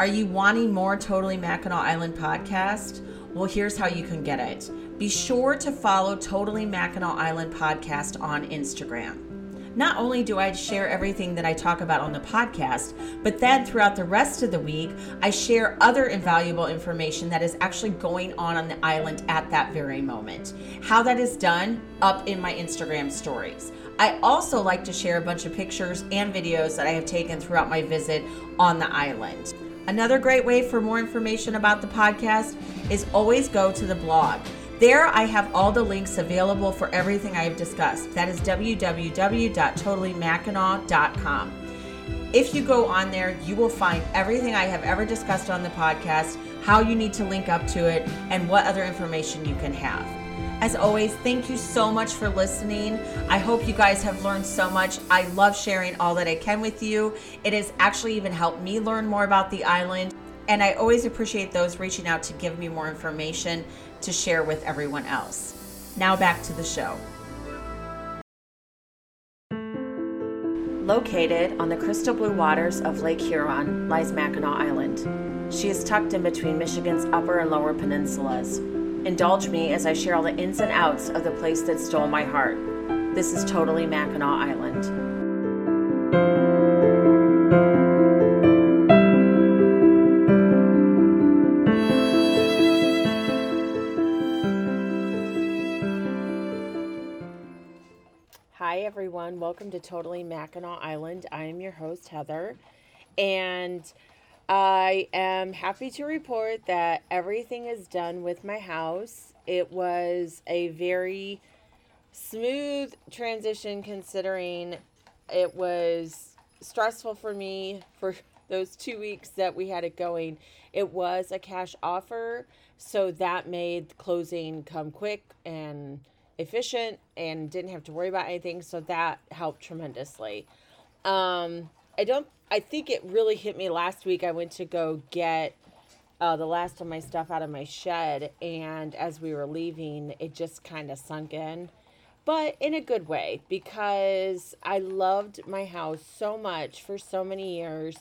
Are you wanting more Totally Mackinac Island podcast? Well, here's how you can get it. Be sure to follow Totally Mackinac Island podcast on Instagram. Not only do I share everything that I talk about on the podcast, but then throughout the rest of the week, I share other invaluable information that is actually going on on the island at that very moment. How that is done, up in my Instagram stories. I also like to share a bunch of pictures and videos that I have taken throughout my visit on the island. Another great way for more information about the podcast is always go to the blog. There, I have all the links available for everything I have discussed. That is www.totallymackinac.com. If you go on there, you will find everything I have ever discussed on the podcast, how you need to link up to it, and what other information you can have. As always, thank you so much for listening. I hope you guys have learned so much. I love sharing all that I can with you. It has actually even helped me learn more about the island. And I always appreciate those reaching out to give me more information to share with everyone else. Now back to the show. Located on the crystal blue waters of Lake Huron lies Mackinac Island. She is tucked in between Michigan's upper and lower peninsulas. Indulge me as I share all the ins and outs of the place that stole my heart. This is totally Mackinac Island. Hi, everyone. Welcome to Totally Mackinac Island. I am your host, Heather, and I am happy to report that everything is done with my house. It was a very smooth transition considering it was stressful for me for those two weeks that we had it going. It was a cash offer, so that made closing come quick and efficient and didn't have to worry about anything. So that helped tremendously. Um, I don't, I think it really hit me last week. I went to go get uh, the last of my stuff out of my shed. And as we were leaving, it just kind of sunk in. But in a good way because I loved my house so much for so many years.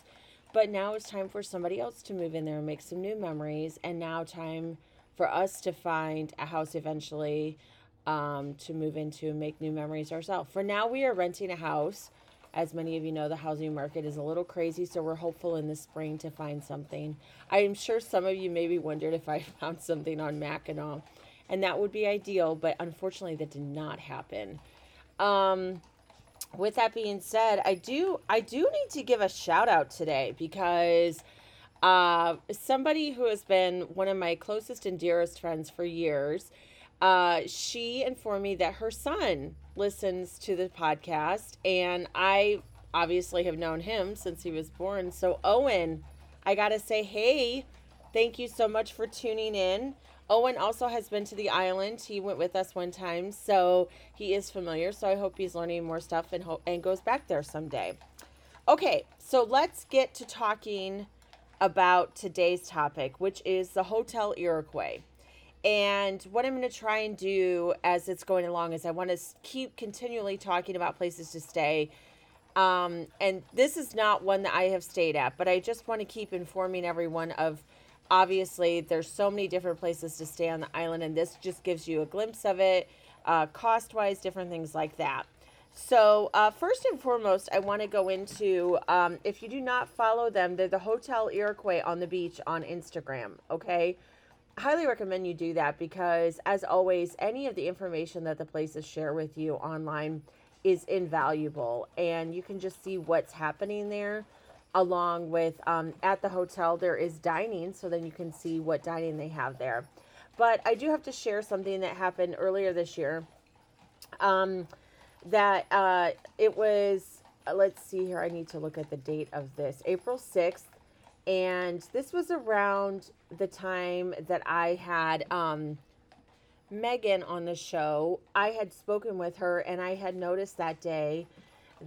But now it's time for somebody else to move in there and make some new memories. And now, time for us to find a house eventually um, to move into and make new memories ourselves. For now, we are renting a house. As many of you know, the housing market is a little crazy, so we're hopeful in the spring to find something. I am sure some of you maybe wondered if I found something on Mackinac, and that would be ideal, but unfortunately, that did not happen. Um, with that being said, I do I do need to give a shout out today because uh, somebody who has been one of my closest and dearest friends for years uh, she informed me that her son listens to the podcast, and I obviously have known him since he was born. So, Owen, I got to say, hey, thank you so much for tuning in. Owen also has been to the island. He went with us one time, so he is familiar. So I hope he's learning more stuff and ho- and goes back there someday. Okay, so let's get to talking about today's topic, which is the Hotel Iroquois. And what I'm going to try and do as it's going along is I want to keep continually talking about places to stay. Um, and this is not one that I have stayed at, but I just want to keep informing everyone of obviously there's so many different places to stay on the island, and this just gives you a glimpse of it, uh, cost wise, different things like that. So, uh, first and foremost, I want to go into um, if you do not follow them, they're the Hotel Iroquois on the beach on Instagram, okay? Highly recommend you do that because, as always, any of the information that the places share with you online is invaluable, and you can just see what's happening there. Along with um, at the hotel, there is dining, so then you can see what dining they have there. But I do have to share something that happened earlier this year. Um, that uh, it was, uh, let's see here, I need to look at the date of this April 6th and this was around the time that I had um, Megan on the show. I had spoken with her, and I had noticed that day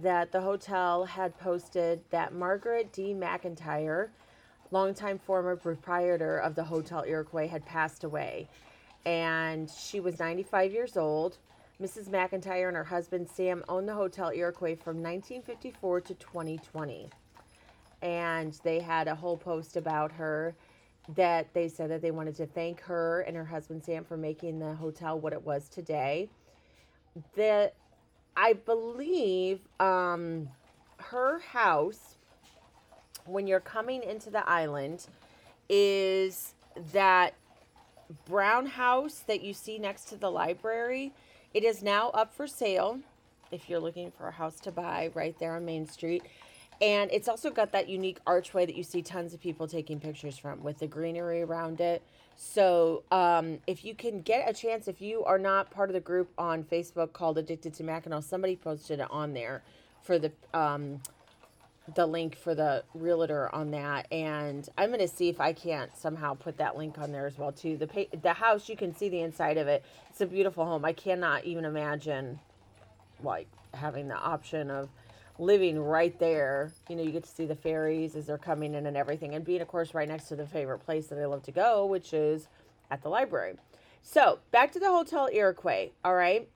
that the hotel had posted that Margaret D. McIntyre, longtime former proprietor of the Hotel Iroquois, had passed away. And she was 95 years old. Mrs. McIntyre and her husband Sam owned the Hotel Iroquois from 1954 to 2020 and they had a whole post about her that they said that they wanted to thank her and her husband Sam for making the hotel what it was today. That I believe um, her house, when you're coming into the island, is that brown house that you see next to the library. It is now up for sale if you're looking for a house to buy right there on Main Street. And it's also got that unique archway that you see tons of people taking pictures from with the greenery around it. So, um, if you can get a chance, if you are not part of the group on Facebook called Addicted to Mackinac, somebody posted it on there for the um, the link for the realtor on that, and I'm gonna see if I can't somehow put that link on there as well too. The the house you can see the inside of it. It's a beautiful home. I cannot even imagine like having the option of living right there. You know, you get to see the ferries as they're coming in and everything, and being, of course, right next to the favorite place that I love to go, which is at the library. So, back to the Hotel Iroquois, all right?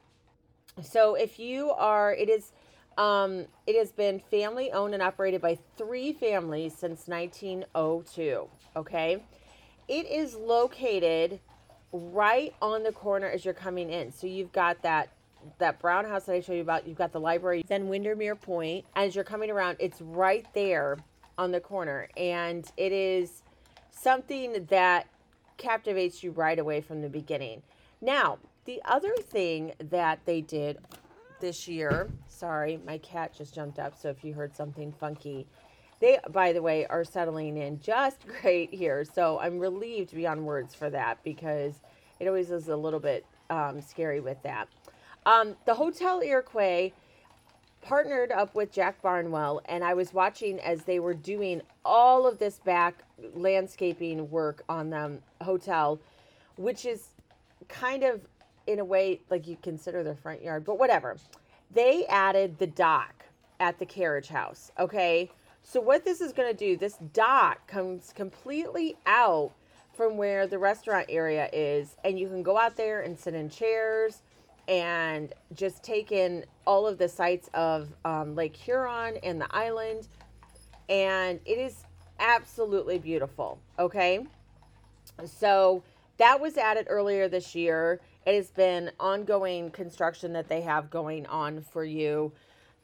So, if you are, it is, um, it has been family owned and operated by three families since 1902, okay? It is located right on the corner as you're coming in. So, you've got that that brown house that I showed you about, you've got the library, then Windermere Point. As you're coming around, it's right there on the corner. And it is something that captivates you right away from the beginning. Now, the other thing that they did this year, sorry, my cat just jumped up. So if you heard something funky, they, by the way, are settling in just great here. So I'm relieved beyond words for that because it always is a little bit um, scary with that. Um, the Hotel Iroquois partnered up with Jack Barnwell, and I was watching as they were doing all of this back landscaping work on the hotel, which is kind of in a way like you consider their front yard, but whatever. They added the dock at the carriage house. Okay. So, what this is going to do, this dock comes completely out from where the restaurant area is, and you can go out there and sit in chairs and just taken all of the sights of um, Lake Huron and the island. And it is absolutely beautiful. Okay. So that was added earlier this year. It has been ongoing construction that they have going on for you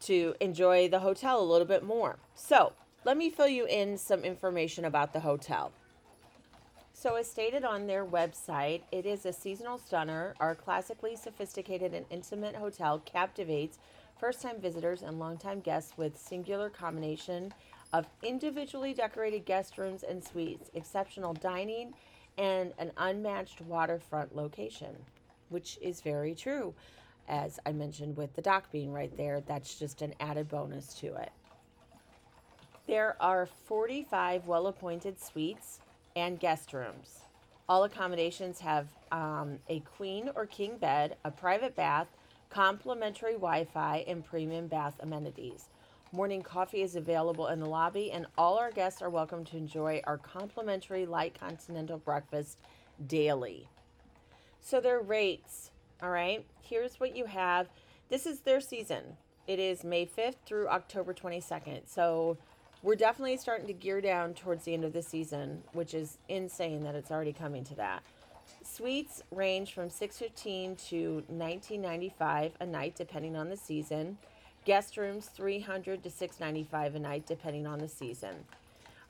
to enjoy the hotel a little bit more. So let me fill you in some information about the hotel. So, as stated on their website, it is a seasonal stunner. Our classically sophisticated and intimate hotel captivates first time visitors and longtime guests with singular combination of individually decorated guest rooms and suites, exceptional dining, and an unmatched waterfront location, which is very true. As I mentioned with the dock being right there, that's just an added bonus to it. There are 45 well appointed suites and guest rooms. All accommodations have um, a queen or king bed, a private bath, complimentary Wi Fi, and premium bath amenities. Morning coffee is available in the lobby, and all our guests are welcome to enjoy our complimentary light continental breakfast daily. So, their rates, all right, here's what you have. This is their season. It is May 5th through October 22nd. So, we're definitely starting to gear down towards the end of the season, which is insane that it's already coming to that. Suites range from 615 to 1995 a night depending on the season. Guest rooms 300 to 695 a night depending on the season.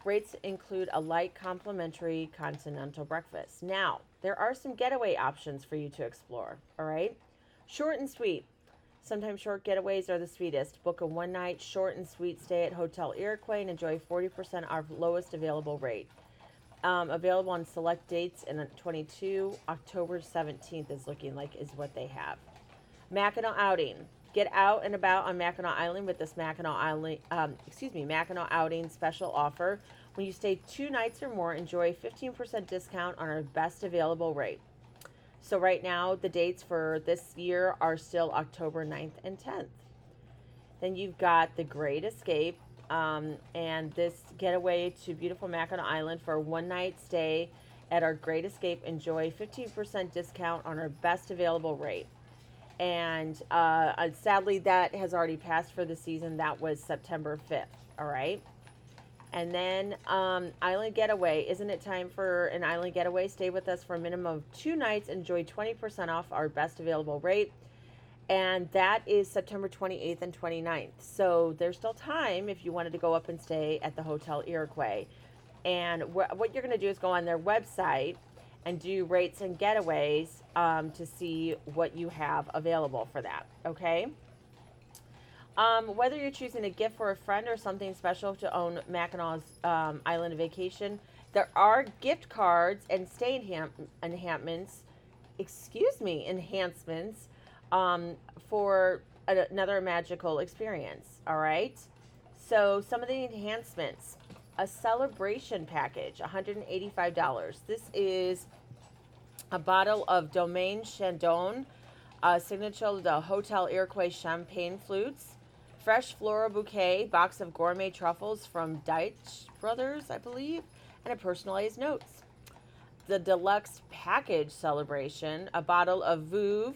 Rates include a light complimentary continental breakfast. Now, there are some getaway options for you to explore, all right? Short and sweet. Sometimes short getaways are the sweetest. Book a one night short and sweet stay at Hotel Iroquois and enjoy 40% off lowest available rate. Um, available on select dates in 22. October 17th is looking like is what they have. Mackinac outing. Get out and about on Mackinac Island with this Mackinac Island, um, excuse me, Mackinac outing special offer. When you stay two nights or more, enjoy 15% discount on our best available rate. So right now, the dates for this year are still October 9th and 10th. Then you've got The Great Escape, um, and this getaway to beautiful Mackinac Island for a one night stay at our Great Escape. Enjoy 15% discount on our best available rate. And uh, uh, sadly, that has already passed for the season. That was September 5th. All right. And then um, Island Getaway. Isn't it time for an Island Getaway? Stay with us for a minimum of two nights. Enjoy 20% off our best available rate. And that is September 28th and 29th. So there's still time if you wanted to go up and stay at the Hotel Iroquois. And wh- what you're going to do is go on their website and do rates and getaways um, to see what you have available for that. Okay? Um, whether you're choosing a gift for a friend or something special to own Mackinac's um, Island Vacation, there are gift cards and stay enham- enhancements, excuse me, enhancements um, for a- another magical experience. All right. So some of the enhancements: a celebration package, $185. This is a bottle of Domaine Chandon, uh, signature the Hotel Iroquois champagne flutes, fresh floral bouquet, box of gourmet truffles from Deitch Brothers, I believe, and a personalized notes. The deluxe package celebration, a bottle of Veuve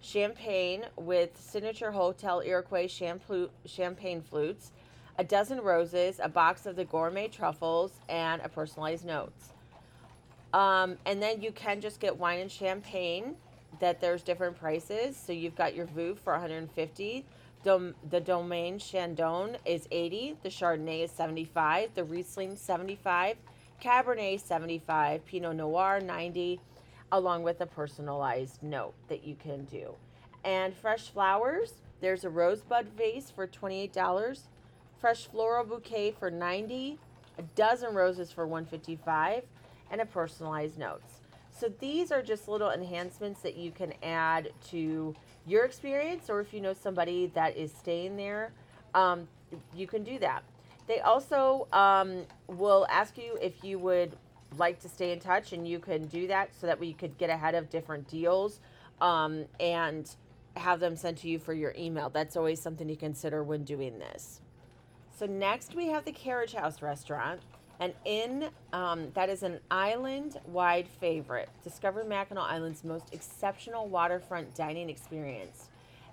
champagne with signature Hotel Iroquois champagne flutes, a dozen roses, a box of the gourmet truffles, and a personalized notes. Um, and then you can just get wine and champagne. That there's different prices. So you've got your Veuve for 150. Dom- the Domaine Chandon is 80. The Chardonnay is 75. The Riesling 75. Cabernet 75. Pinot Noir 90. Along with a personalized note that you can do. And fresh flowers. There's a rosebud vase for $28. Fresh floral bouquet for 90. A dozen roses for 155 and a personalized notes. So these are just little enhancements that you can add to your experience, or if you know somebody that is staying there, um, you can do that. They also um, will ask you if you would like to stay in touch, and you can do that so that we could get ahead of different deals um, and have them sent to you for your email. That's always something to consider when doing this. So next we have the Carriage House restaurant. And in um, that is an island-wide favorite. Discover Mackinac Island's most exceptional waterfront dining experience,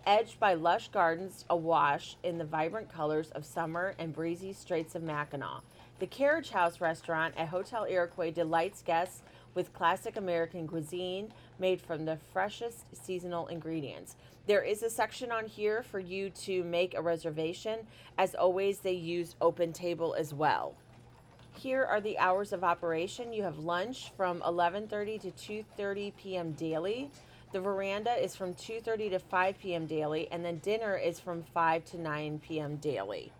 edged by lush gardens awash in the vibrant colors of summer and breezy straits of Mackinac. The Carriage House restaurant at Hotel Iroquois delights guests with classic American cuisine made from the freshest seasonal ingredients. There is a section on here for you to make a reservation. As always, they use Open Table as well. Here are the hours of operation. You have lunch from 11:30 to 2:30 p.m. daily. The veranda is from 2:30 to 5 p.m. daily and then dinner is from 5 to 9 p.m. daily.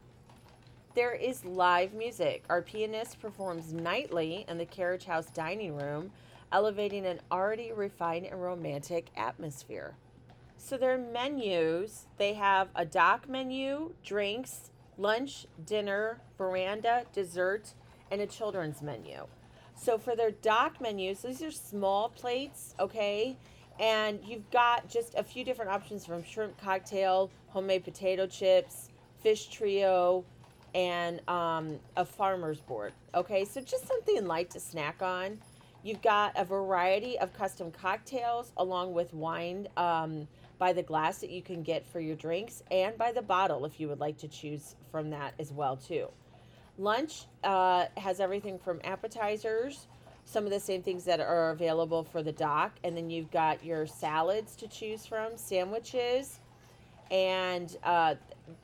There is live music. Our pianist performs nightly in the Carriage House dining room, elevating an already refined and romantic atmosphere. So their menus, they have a dock menu, drinks, lunch, dinner, veranda, dessert, and a children's menu. So for their dock menus, these are small plates, okay? And you've got just a few different options from shrimp cocktail, homemade potato chips, fish trio, and um, a farmer's board. Okay, so just something light to snack on. You've got a variety of custom cocktails along with wine um, by the glass that you can get for your drinks and by the bottle if you would like to choose from that as well too. Lunch uh, has everything from appetizers, some of the same things that are available for the dock, and then you've got your salads to choose from, sandwiches, and uh,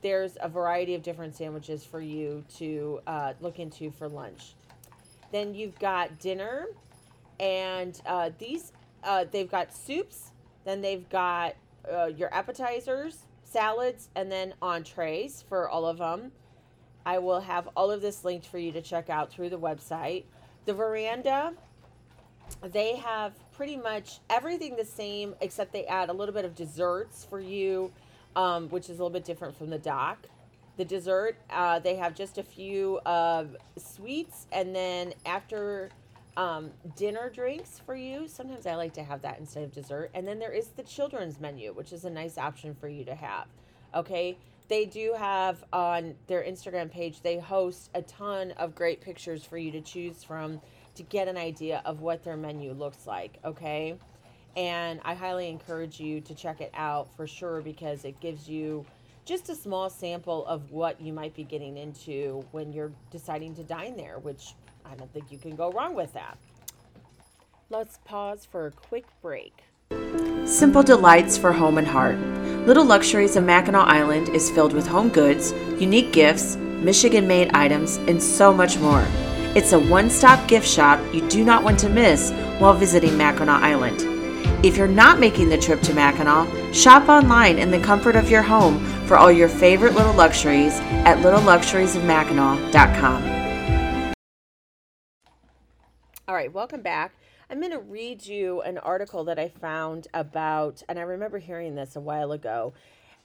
there's a variety of different sandwiches for you to uh, look into for lunch. Then you've got dinner, and uh, these uh, they've got soups. Then they've got uh, your appetizers, salads, and then entrees for all of them. I will have all of this linked for you to check out through the website. The veranda, they have pretty much everything the same, except they add a little bit of desserts for you, um, which is a little bit different from the dock. The dessert, uh, they have just a few of sweets, and then after um, dinner drinks for you. Sometimes I like to have that instead of dessert. And then there is the children's menu, which is a nice option for you to have. Okay they do have on their Instagram page, they host a ton of great pictures for you to choose from to get an idea of what their menu looks like, okay? And I highly encourage you to check it out for sure because it gives you just a small sample of what you might be getting into when you're deciding to dine there, which I don't think you can go wrong with that. Let's pause for a quick break. Simple delights for home and heart. Little Luxuries of Mackinac Island is filled with home goods, unique gifts, Michigan made items, and so much more. It's a one stop gift shop you do not want to miss while visiting Mackinac Island. If you're not making the trip to Mackinac, shop online in the comfort of your home for all your favorite little luxuries at littleluxuriesofmackinac.com. All right, welcome back. I'm going to read you an article that I found about, and I remember hearing this a while ago.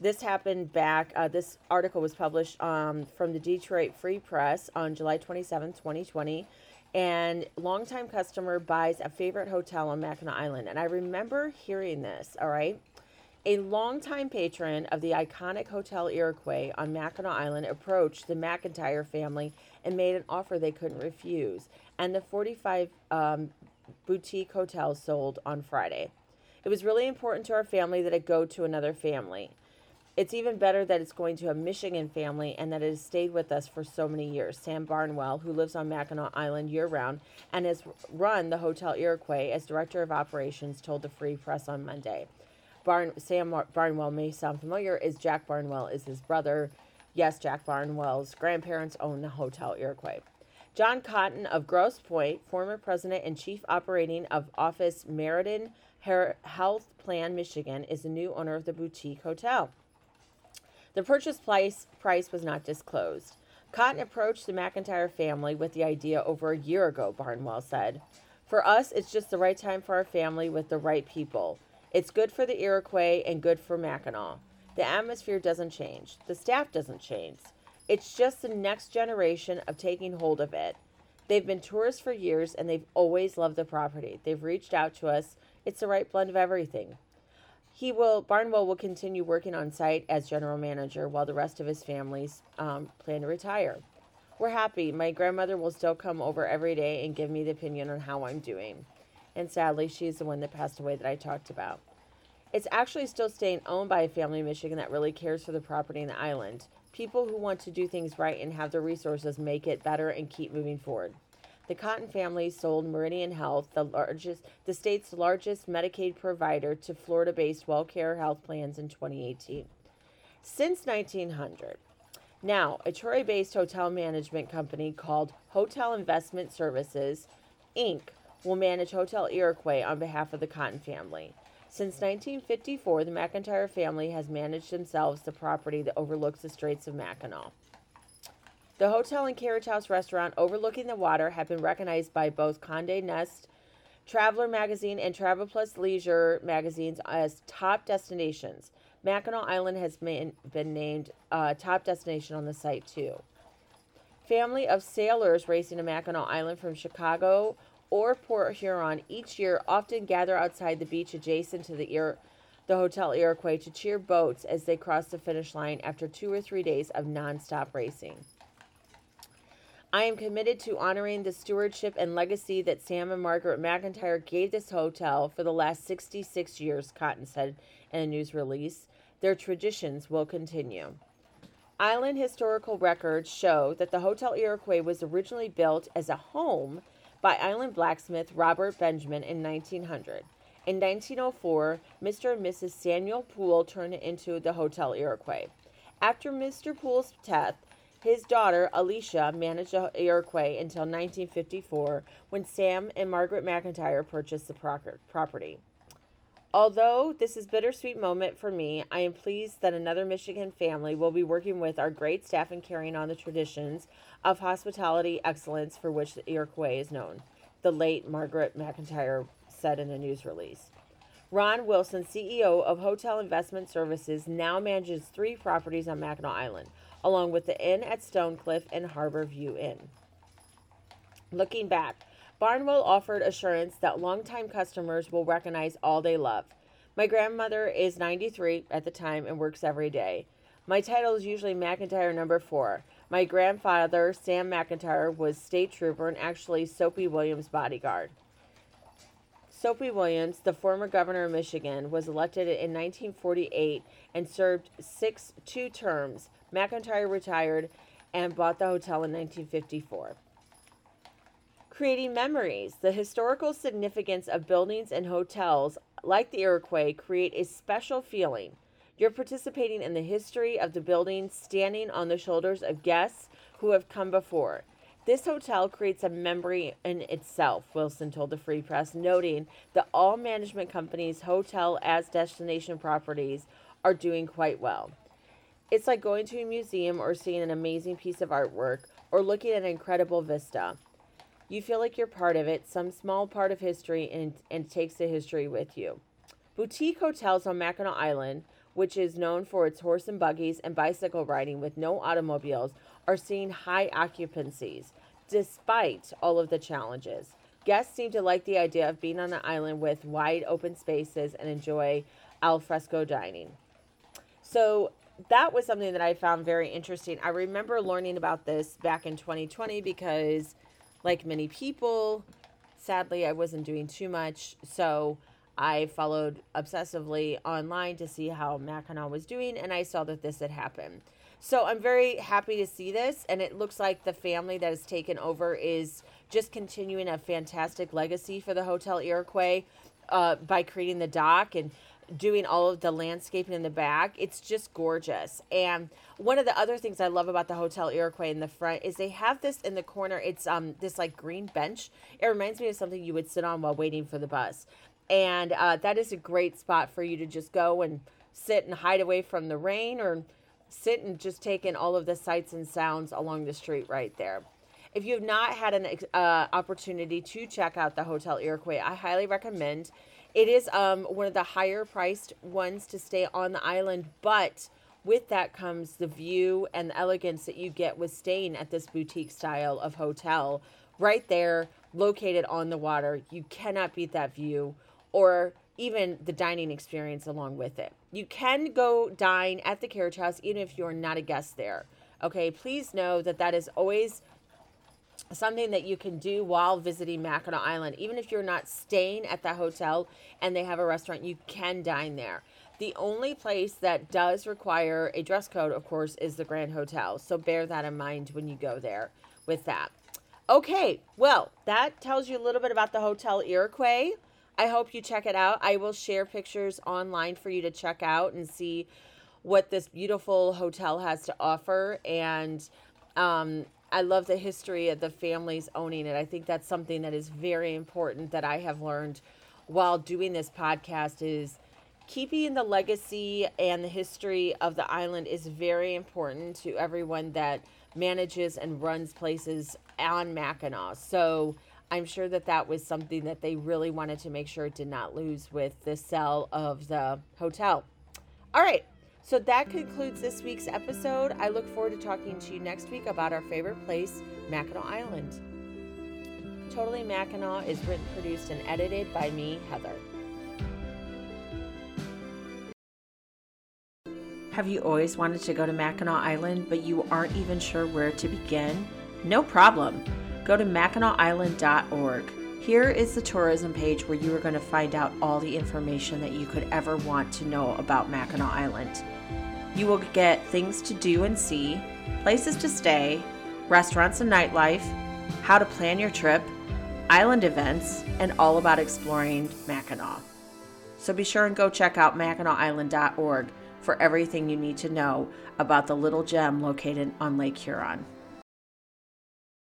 This happened back, uh, this article was published um, from the Detroit Free Press on July 27, 2020 and longtime customer buys a favorite hotel on Mackinac Island. And I remember hearing this, all right? A longtime patron of the iconic Hotel Iroquois on Mackinac Island approached the McIntyre family and made an offer they couldn't refuse. And the 45 um, boutique hotels sold on Friday. It was really important to our family that it go to another family. It's even better that it's going to a Michigan family and that it has stayed with us for so many years. Sam Barnwell, who lives on Mackinac Island year round and has run the Hotel Iroquois as director of operations, told the Free Press on Monday. Barn, Sam Barnwell may sound familiar, is Jack Barnwell is his brother. Yes, Jack Barnwell's grandparents own the Hotel Iroquois. John Cotton of Grosse Pointe, former president and chief operating of Office Meridian Health Plan Michigan, is the new owner of the boutique hotel. The purchase price, price was not disclosed. Cotton approached the McIntyre family with the idea over a year ago, Barnwell said. For us, it's just the right time for our family with the right people. It's good for the Iroquois and good for Mackinac. The atmosphere doesn't change, the staff doesn't change. It's just the next generation of taking hold of it. They've been tourists for years and they've always loved the property. They've reached out to us. It's the right blend of everything. He will Barnwell will continue working on site as general manager while the rest of his families um, plan to retire. We're happy. My grandmother will still come over every day and give me the opinion on how I'm doing. And sadly, she's the one that passed away that I talked about. It's actually still staying owned by a family in Michigan that really cares for the property and the island. People who want to do things right and have the resources make it better and keep moving forward. The Cotton family sold Meridian Health, the largest, the state's largest Medicaid provider, to Florida-based WellCare Health Plans in 2018. Since 1900, now a Troy-based hotel management company called Hotel Investment Services, Inc., will manage Hotel Iroquois on behalf of the Cotton family. Since 1954, the McIntyre family has managed themselves the property that overlooks the Straits of Mackinac. The hotel and carriage house restaurant overlooking the water have been recognized by both Condé Nast, Traveler Magazine, and Travel Plus Leisure magazines as top destinations. Mackinac Island has been, named uh, top destination on the site too. Family of sailors racing to Mackinac Island from Chicago or Port Huron each year often gather outside the beach adjacent to the Ir- the Hotel Iroquois to cheer boats as they cross the finish line after two or three days of nonstop racing. I am committed to honoring the stewardship and legacy that Sam and Margaret McIntyre gave this hotel for the last 66 years, Cotton said in a news release. Their traditions will continue. Island historical records show that the Hotel Iroquois was originally built as a home by island blacksmith Robert Benjamin in 1900. In 1904, Mr. and Mrs. Samuel Poole turned it into the Hotel Iroquois. After Mr. Poole's death, his daughter, Alicia, managed the Iroquois until 1954 when Sam and Margaret McIntyre purchased the property. Although this is bittersweet moment for me, I am pleased that another Michigan family will be working with our great staff and carrying on the traditions of hospitality excellence for which the Iroquois is known, the late Margaret McIntyre said in a news release. Ron Wilson, CEO of Hotel Investment Services, now manages three properties on Mackinac Island along with the inn at Stonecliff and Harbor View Inn. Looking back, Barnwell offered assurance that longtime customers will recognize all they love. My grandmother is 93 at the time and works every day. My title is usually McIntyre number four. My grandfather, Sam McIntyre, was state trooper and actually Soapy Williams' bodyguard. Soapy Williams, the former governor of Michigan, was elected in 1948 and served six two terms. McIntyre retired and bought the hotel in 1954. Creating memories. The historical significance of buildings and hotels like the Iroquois create a special feeling. You're participating in the history of the building, standing on the shoulders of guests who have come before. This hotel creates a memory in itself, Wilson told the Free Press, noting that all management companies' hotel as destination properties are doing quite well. It's like going to a museum or seeing an amazing piece of artwork or looking at an incredible vista. You feel like you're part of it, some small part of history, and, and takes the history with you. Boutique hotels on Mackinac Island, which is known for its horse and buggies and bicycle riding with no automobiles, are seeing high occupancies despite all of the challenges. Guests seem to like the idea of being on an island with wide open spaces and enjoy al fresco dining. So that was something that I found very interesting. I remember learning about this back in 2020 because, like many people, sadly, I wasn't doing too much. So I followed obsessively online to see how Mackinac was doing, and I saw that this had happened. So I'm very happy to see this, and it looks like the family that has taken over is just continuing a fantastic legacy for the Hotel Iroquois uh, by creating the dock and doing all of the landscaping in the back. It's just gorgeous. And one of the other things I love about the Hotel Iroquois in the front is they have this in the corner. It's um this like green bench. It reminds me of something you would sit on while waiting for the bus. And uh, that is a great spot for you to just go and sit and hide away from the rain or sit and just take in all of the sights and sounds along the street right there. If you have not had an uh, opportunity to check out the Hotel Iroquois, I highly recommend. It is um, one of the higher priced ones to stay on the island, but with that comes the view and the elegance that you get with staying at this boutique style of hotel right there, located on the water. You cannot beat that view or even the dining experience along with it. You can go dine at the carriage house even if you're not a guest there. Okay, please know that that is always something that you can do while visiting Mackinac Island. Even if you're not staying at that hotel and they have a restaurant, you can dine there. The only place that does require a dress code, of course, is the Grand Hotel. So bear that in mind when you go there with that. Okay, well, that tells you a little bit about the Hotel Iroquois. I hope you check it out. I will share pictures online for you to check out and see what this beautiful hotel has to offer. And um, I love the history of the families owning it. I think that's something that is very important that I have learned while doing this podcast is keeping the legacy and the history of the island is very important to everyone that manages and runs places on Mackinac. So I'm sure that that was something that they really wanted to make sure it did not lose with the sale of the hotel. All right, so that concludes this week's episode. I look forward to talking to you next week about our favorite place, Mackinac Island. Totally Mackinac is written, produced, and edited by me, Heather. Have you always wanted to go to Mackinac Island, but you aren't even sure where to begin? No problem go to MackinacIsland.org. Here is the tourism page where you are going to find out all the information that you could ever want to know about Mackinac Island. You will get things to do and see, places to stay, restaurants and nightlife, how to plan your trip, island events, and all about exploring Mackinac. So be sure and go check out MackinacIsland.org for everything you need to know about the little gem located on Lake Huron.